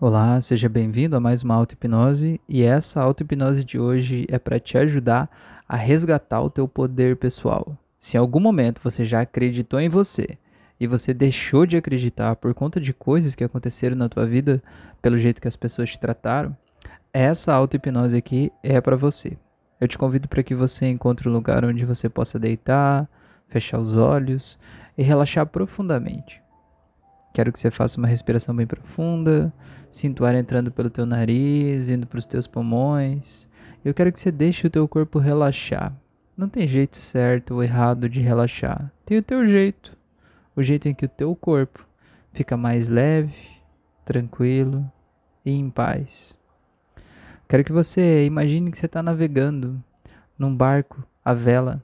Olá, seja bem-vindo a mais uma auto-hipnose e essa auto-hipnose de hoje é para te ajudar a resgatar o teu poder pessoal. Se em algum momento você já acreditou em você e você deixou de acreditar por conta de coisas que aconteceram na tua vida, pelo jeito que as pessoas te trataram, essa auto-hipnose aqui é para você. Eu te convido para que você encontre um lugar onde você possa deitar, fechar os olhos e relaxar profundamente. Quero que você faça uma respiração bem profunda, sinta o ar entrando pelo teu nariz, indo para os teus pulmões. Eu quero que você deixe o teu corpo relaxar. Não tem jeito certo ou errado de relaxar. Tem o teu jeito. O jeito em que o teu corpo fica mais leve, tranquilo e em paz. Quero que você imagine que você está navegando num barco à vela,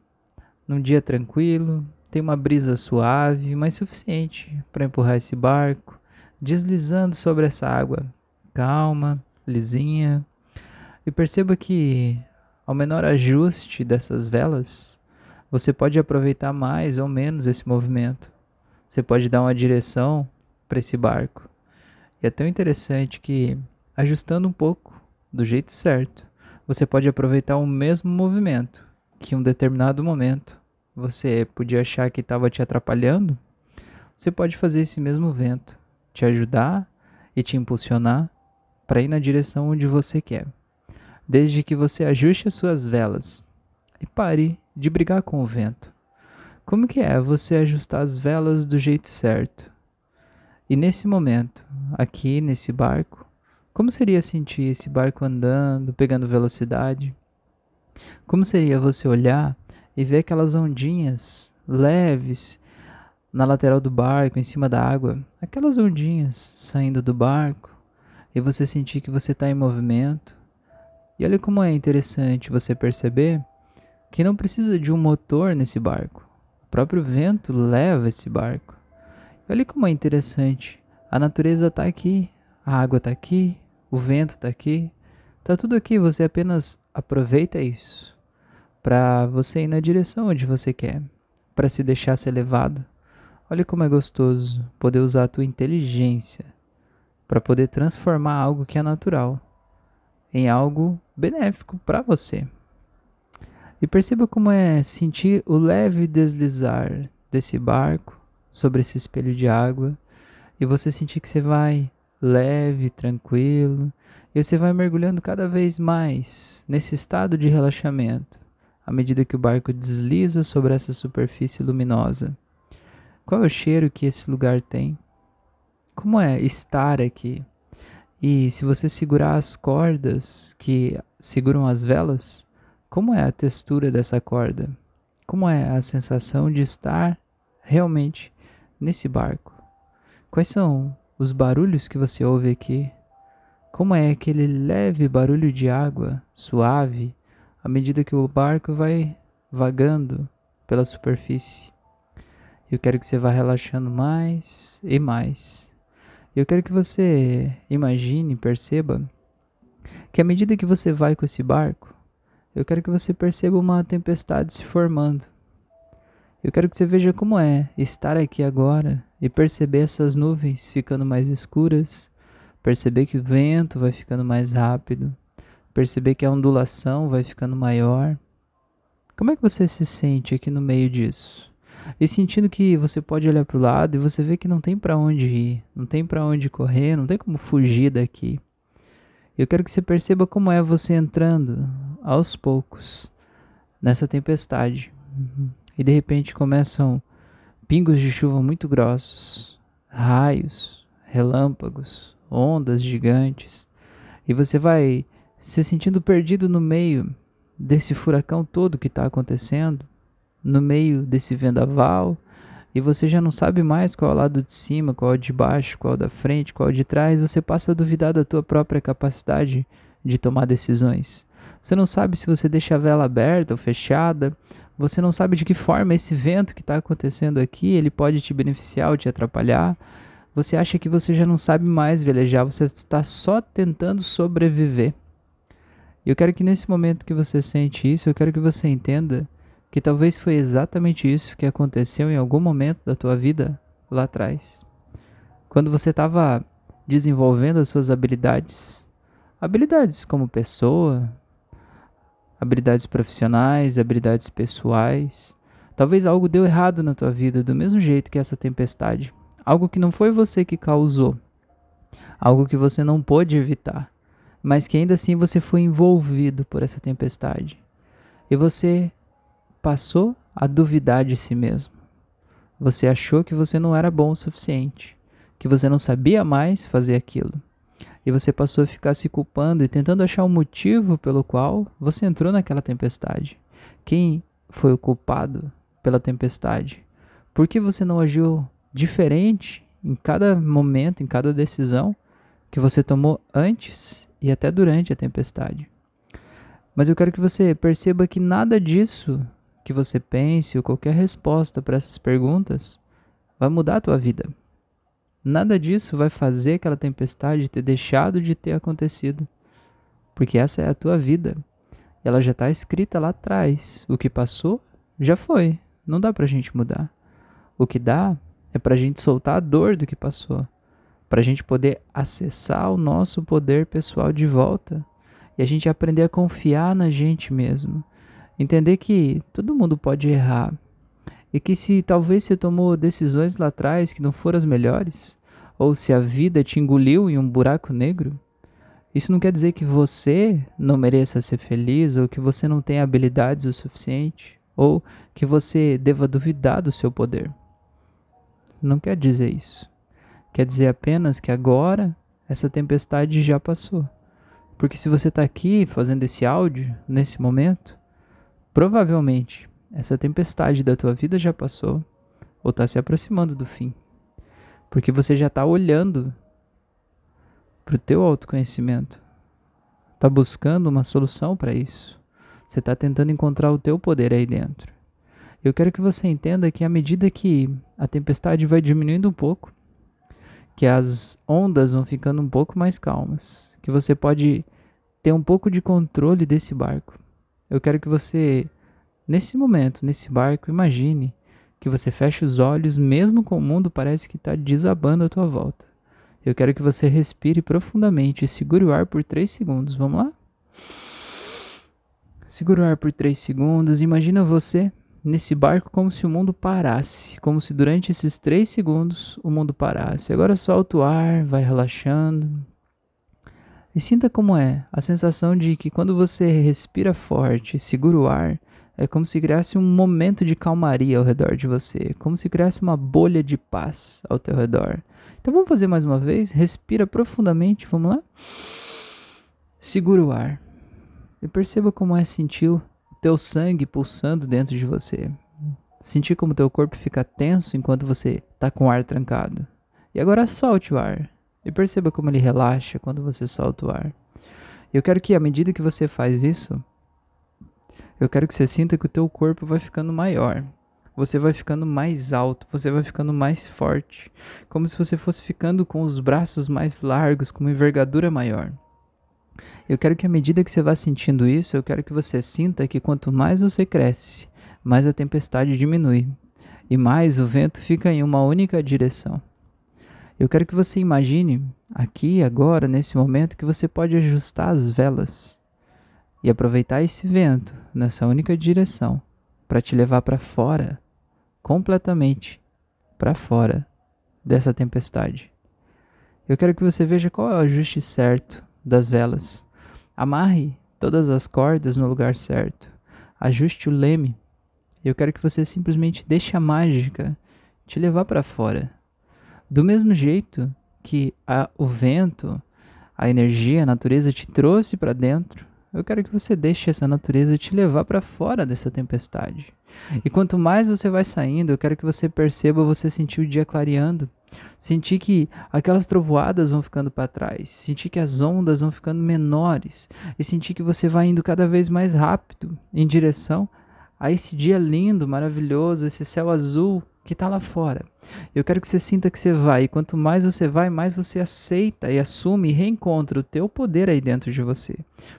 num dia tranquilo, tem uma brisa suave, mas suficiente para empurrar esse barco, deslizando sobre essa água, calma, lisinha. E perceba que, ao menor ajuste dessas velas, você pode aproveitar mais ou menos esse movimento. Você pode dar uma direção para esse barco. E é tão interessante que, ajustando um pouco do jeito certo, você pode aproveitar o mesmo movimento que em um determinado momento você podia achar que estava te atrapalhando, você pode fazer esse mesmo vento te ajudar e te impulsionar para ir na direção onde você quer. Desde que você ajuste as suas velas e pare de brigar com o vento. Como que é você ajustar as velas do jeito certo? E nesse momento, aqui nesse barco, como seria sentir esse barco andando, pegando velocidade? Como seria você olhar e ver aquelas ondinhas leves na lateral do barco, em cima da água, aquelas ondinhas saindo do barco e você sentir que você está em movimento. E olha como é interessante você perceber que não precisa de um motor nesse barco. O próprio vento leva esse barco. E olha como é interessante. A natureza está aqui, a água está aqui, o vento está aqui, está tudo aqui. Você apenas aproveita isso para você ir na direção onde você quer, para se deixar ser levado. Olha como é gostoso poder usar a tua inteligência para poder transformar algo que é natural em algo benéfico para você. E perceba como é sentir o leve deslizar desse barco sobre esse espelho de água e você sentir que você vai leve, tranquilo, e você vai mergulhando cada vez mais nesse estado de relaxamento à medida que o barco desliza sobre essa superfície luminosa. Qual é o cheiro que esse lugar tem? Como é estar aqui? E se você segurar as cordas que seguram as velas, como é a textura dessa corda? Como é a sensação de estar realmente nesse barco? Quais são os barulhos que você ouve aqui? Como é aquele leve barulho de água suave à medida que o barco vai vagando pela superfície. Eu quero que você vá relaxando mais e mais. Eu quero que você imagine, perceba que à medida que você vai com esse barco, eu quero que você perceba uma tempestade se formando. Eu quero que você veja como é estar aqui agora e perceber essas nuvens ficando mais escuras, perceber que o vento vai ficando mais rápido, perceber que a ondulação vai ficando maior. Como é que você se sente aqui no meio disso? E sentindo que você pode olhar para o lado e você vê que não tem para onde ir, não tem para onde correr, não tem como fugir daqui. Eu quero que você perceba como é você entrando aos poucos nessa tempestade. E de repente começam pingos de chuva muito grossos, raios, relâmpagos, ondas gigantes. E você vai se sentindo perdido no meio desse furacão todo que está acontecendo, no meio desse vendaval, e você já não sabe mais qual é o lado de cima, qual é o de baixo, qual é o da frente, qual é o de trás, você passa a duvidar da tua própria capacidade de tomar decisões. Você não sabe se você deixa a vela aberta ou fechada, você não sabe de que forma esse vento que está acontecendo aqui, ele pode te beneficiar ou te atrapalhar. Você acha que você já não sabe mais velejar, você está só tentando sobreviver. E eu quero que nesse momento que você sente isso, eu quero que você entenda que talvez foi exatamente isso que aconteceu em algum momento da tua vida lá atrás. Quando você estava desenvolvendo as suas habilidades, habilidades como pessoa, habilidades profissionais, habilidades pessoais. Talvez algo deu errado na tua vida, do mesmo jeito que essa tempestade. Algo que não foi você que causou, algo que você não pôde evitar, mas que ainda assim você foi envolvido por essa tempestade. E você passou a duvidar de si mesmo. Você achou que você não era bom o suficiente, que você não sabia mais fazer aquilo. E você passou a ficar se culpando e tentando achar um motivo pelo qual você entrou naquela tempestade. Quem foi o culpado pela tempestade? Por que você não agiu diferente em cada momento, em cada decisão que você tomou antes e até durante a tempestade? Mas eu quero que você perceba que nada disso que você pense ou qualquer resposta para essas perguntas vai mudar a tua vida. Nada disso vai fazer aquela tempestade ter deixado de ter acontecido, porque essa é a tua vida. Ela já está escrita lá atrás. O que passou já foi. Não dá para a gente mudar. O que dá é para a gente soltar a dor do que passou, para a gente poder acessar o nosso poder pessoal de volta e a gente aprender a confiar na gente mesmo. Entender que todo mundo pode errar e que se talvez você tomou decisões lá atrás que não foram as melhores, ou se a vida te engoliu em um buraco negro, isso não quer dizer que você não mereça ser feliz ou que você não tenha habilidades o suficiente ou que você deva duvidar do seu poder. Não quer dizer isso. Quer dizer apenas que agora essa tempestade já passou. Porque se você está aqui fazendo esse áudio nesse momento, provavelmente essa tempestade da tua vida já passou ou está se aproximando do fim. Porque você já está olhando para o teu autoconhecimento, está buscando uma solução para isso. Você está tentando encontrar o teu poder aí dentro. Eu quero que você entenda que à medida que a tempestade vai diminuindo um pouco, que as ondas vão ficando um pouco mais calmas, que você pode ter um pouco de controle desse barco. Eu quero que você, nesse momento, nesse barco, imagine que você fecha os olhos, mesmo com o mundo parece que está desabando à tua volta. Eu quero que você respire profundamente e segure o ar por 3 segundos. Vamos lá? Segura o ar por 3 segundos. Imagina você nesse barco como se o mundo parasse, como se durante esses 3 segundos o mundo parasse. Agora solta o ar, vai relaxando, e sinta como é a sensação de que quando você respira forte segura o ar, é como se criasse um momento de calmaria ao redor de você, como se criasse uma bolha de paz ao teu redor. Então vamos fazer mais uma vez, respira profundamente, vamos lá? Segura o ar. E perceba como é sentir teu sangue pulsando dentro de você. Sentir como teu corpo fica tenso enquanto você está com o ar trancado. E agora solte o ar. E perceba como ele relaxa quando você solta o ar. Eu quero que à medida que você faz isso, eu quero que você sinta que o teu corpo vai ficando maior. Você vai ficando mais alto, você vai ficando mais forte, como se você fosse ficando com os braços mais largos, com uma envergadura maior. Eu quero que à medida que você vá sentindo isso, eu quero que você sinta que quanto mais você cresce, mais a tempestade diminui e mais o vento fica em uma única direção. Eu quero que você imagine aqui, agora, nesse momento, que você pode ajustar as velas e aproveitar esse vento nessa única direção para te levar para fora, completamente para fora dessa tempestade. Eu quero que você veja qual é o ajuste certo das velas. Amarre todas as cordas no lugar certo. Ajuste o leme. Eu quero que você simplesmente deixe a mágica te levar para fora do mesmo jeito que a, o vento, a energia, a natureza te trouxe para dentro, eu quero que você deixe essa natureza te levar para fora dessa tempestade. E quanto mais você vai saindo, eu quero que você perceba você sentir o dia clareando, sentir que aquelas trovoadas vão ficando para trás, sentir que as ondas vão ficando menores e sentir que você vai indo cada vez mais rápido em direção a esse dia lindo, maravilhoso, esse céu azul que está lá fora. Eu quero que você sinta que você vai, e quanto mais você vai, mais você aceita e assume e reencontra o teu poder aí dentro de você.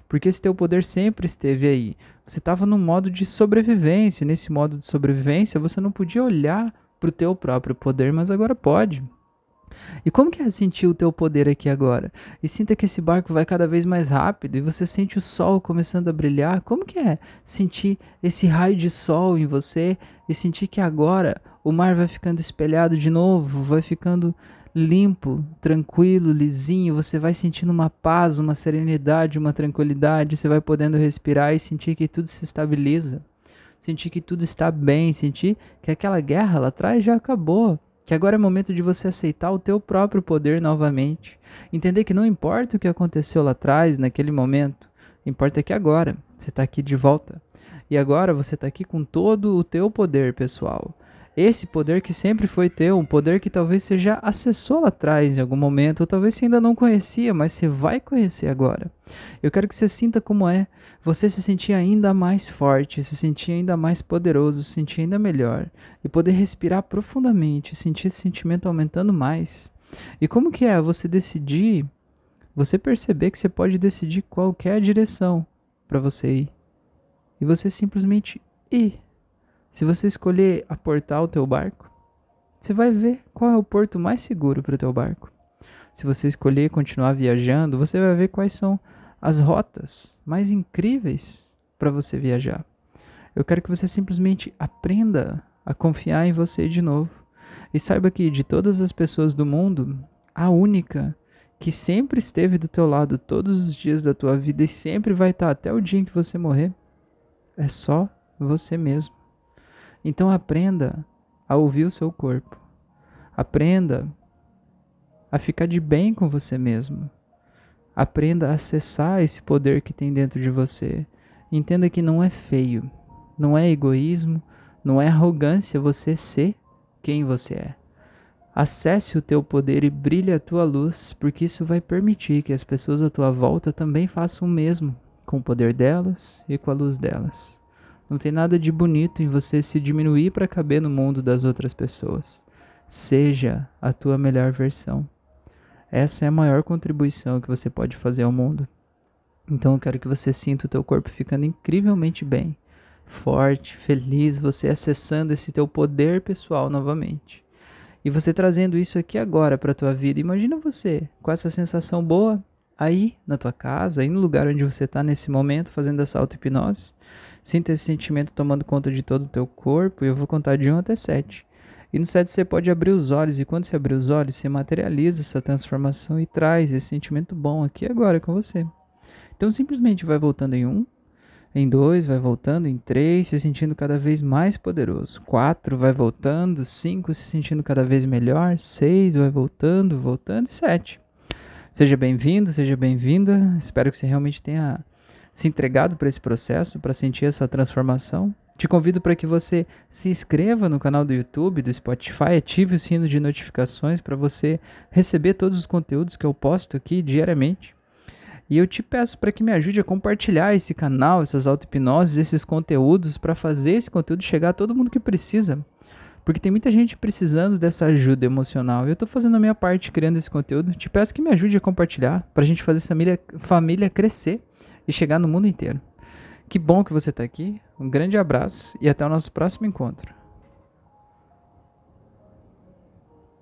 Porque esse teu poder sempre esteve aí. Você estava num modo de sobrevivência, nesse modo de sobrevivência você não podia olhar para o teu próprio poder, mas agora pode. E como que é sentir o teu poder aqui agora? E sinta que esse barco vai cada vez mais rápido e você sente o sol começando a brilhar. Como que é sentir esse raio de sol em você e sentir que agora o mar vai ficando espelhado de novo, vai ficando limpo, tranquilo, lisinho, você vai sentindo uma paz, uma serenidade, uma tranquilidade, você vai podendo respirar e sentir que tudo se estabiliza, sentir que tudo está bem, sentir que aquela guerra lá atrás já acabou, que agora é momento de você aceitar o teu próprio poder novamente, entender que não importa o que aconteceu lá atrás, naquele momento, importa que agora você está aqui de volta. E agora você está aqui com todo o teu poder pessoal. Esse poder que sempre foi teu, um poder que talvez você já acessou lá atrás em algum momento, ou talvez você ainda não conhecia, mas você vai conhecer agora. Eu quero que você sinta como é você se sentir ainda mais forte, se sentir ainda mais poderoso, se sentir ainda melhor e poder respirar profundamente, sentir esse sentimento aumentando mais. E como que é você decidir, você perceber que você pode decidir qualquer direção para você ir. E você simplesmente ir se você escolher aportar o teu barco, você vai ver qual é o porto mais seguro para o teu barco. Se você escolher continuar viajando, você vai ver quais são as rotas mais incríveis para você viajar. Eu quero que você simplesmente aprenda a confiar em você de novo. E saiba que de todas as pessoas do mundo, a única que sempre esteve do teu lado todos os dias da tua vida e sempre vai estar até o dia em que você morrer, é só você mesmo. Então aprenda a ouvir o seu corpo. Aprenda a ficar de bem com você mesmo. Aprenda a acessar esse poder que tem dentro de você. Entenda que não é feio, não é egoísmo, não é arrogância você ser quem você é. Acesse o teu poder e brilhe a tua luz, porque isso vai permitir que as pessoas à tua volta também façam o mesmo com o poder delas e com a luz delas. Não tem nada de bonito em você se diminuir para caber no mundo das outras pessoas. Seja a tua melhor versão. Essa é a maior contribuição que você pode fazer ao mundo. Então eu quero que você sinta o teu corpo ficando incrivelmente bem, forte, feliz, você acessando esse teu poder pessoal novamente. E você trazendo isso aqui agora para a tua vida. Imagina você com essa sensação boa aí na tua casa, aí no lugar onde você está nesse momento fazendo essa auto-hipnose. Sinta esse sentimento tomando conta de todo o teu corpo e eu vou contar de 1 até 7. E no 7 você pode abrir os olhos e quando você abrir os olhos, você materializa essa transformação e traz esse sentimento bom aqui agora com você. Então simplesmente vai voltando em 1, em 2 vai voltando, em 3 se sentindo cada vez mais poderoso, 4 vai voltando, 5 se sentindo cada vez melhor, 6 vai voltando, voltando e 7. Seja bem-vindo, seja bem-vinda. Espero que você realmente tenha se entregado para esse processo, para sentir essa transformação. Te convido para que você se inscreva no canal do YouTube, do Spotify, ative o sino de notificações para você receber todos os conteúdos que eu posto aqui diariamente. E eu te peço para que me ajude a compartilhar esse canal, essas auto-hipnoses, esses conteúdos, para fazer esse conteúdo chegar a todo mundo que precisa. Porque tem muita gente precisando dessa ajuda emocional. Eu estou fazendo a minha parte criando esse conteúdo. Te peço que me ajude a compartilhar para a gente fazer essa família, família crescer e chegar no mundo inteiro. Que bom que você está aqui, um grande abraço e até o nosso próximo encontro.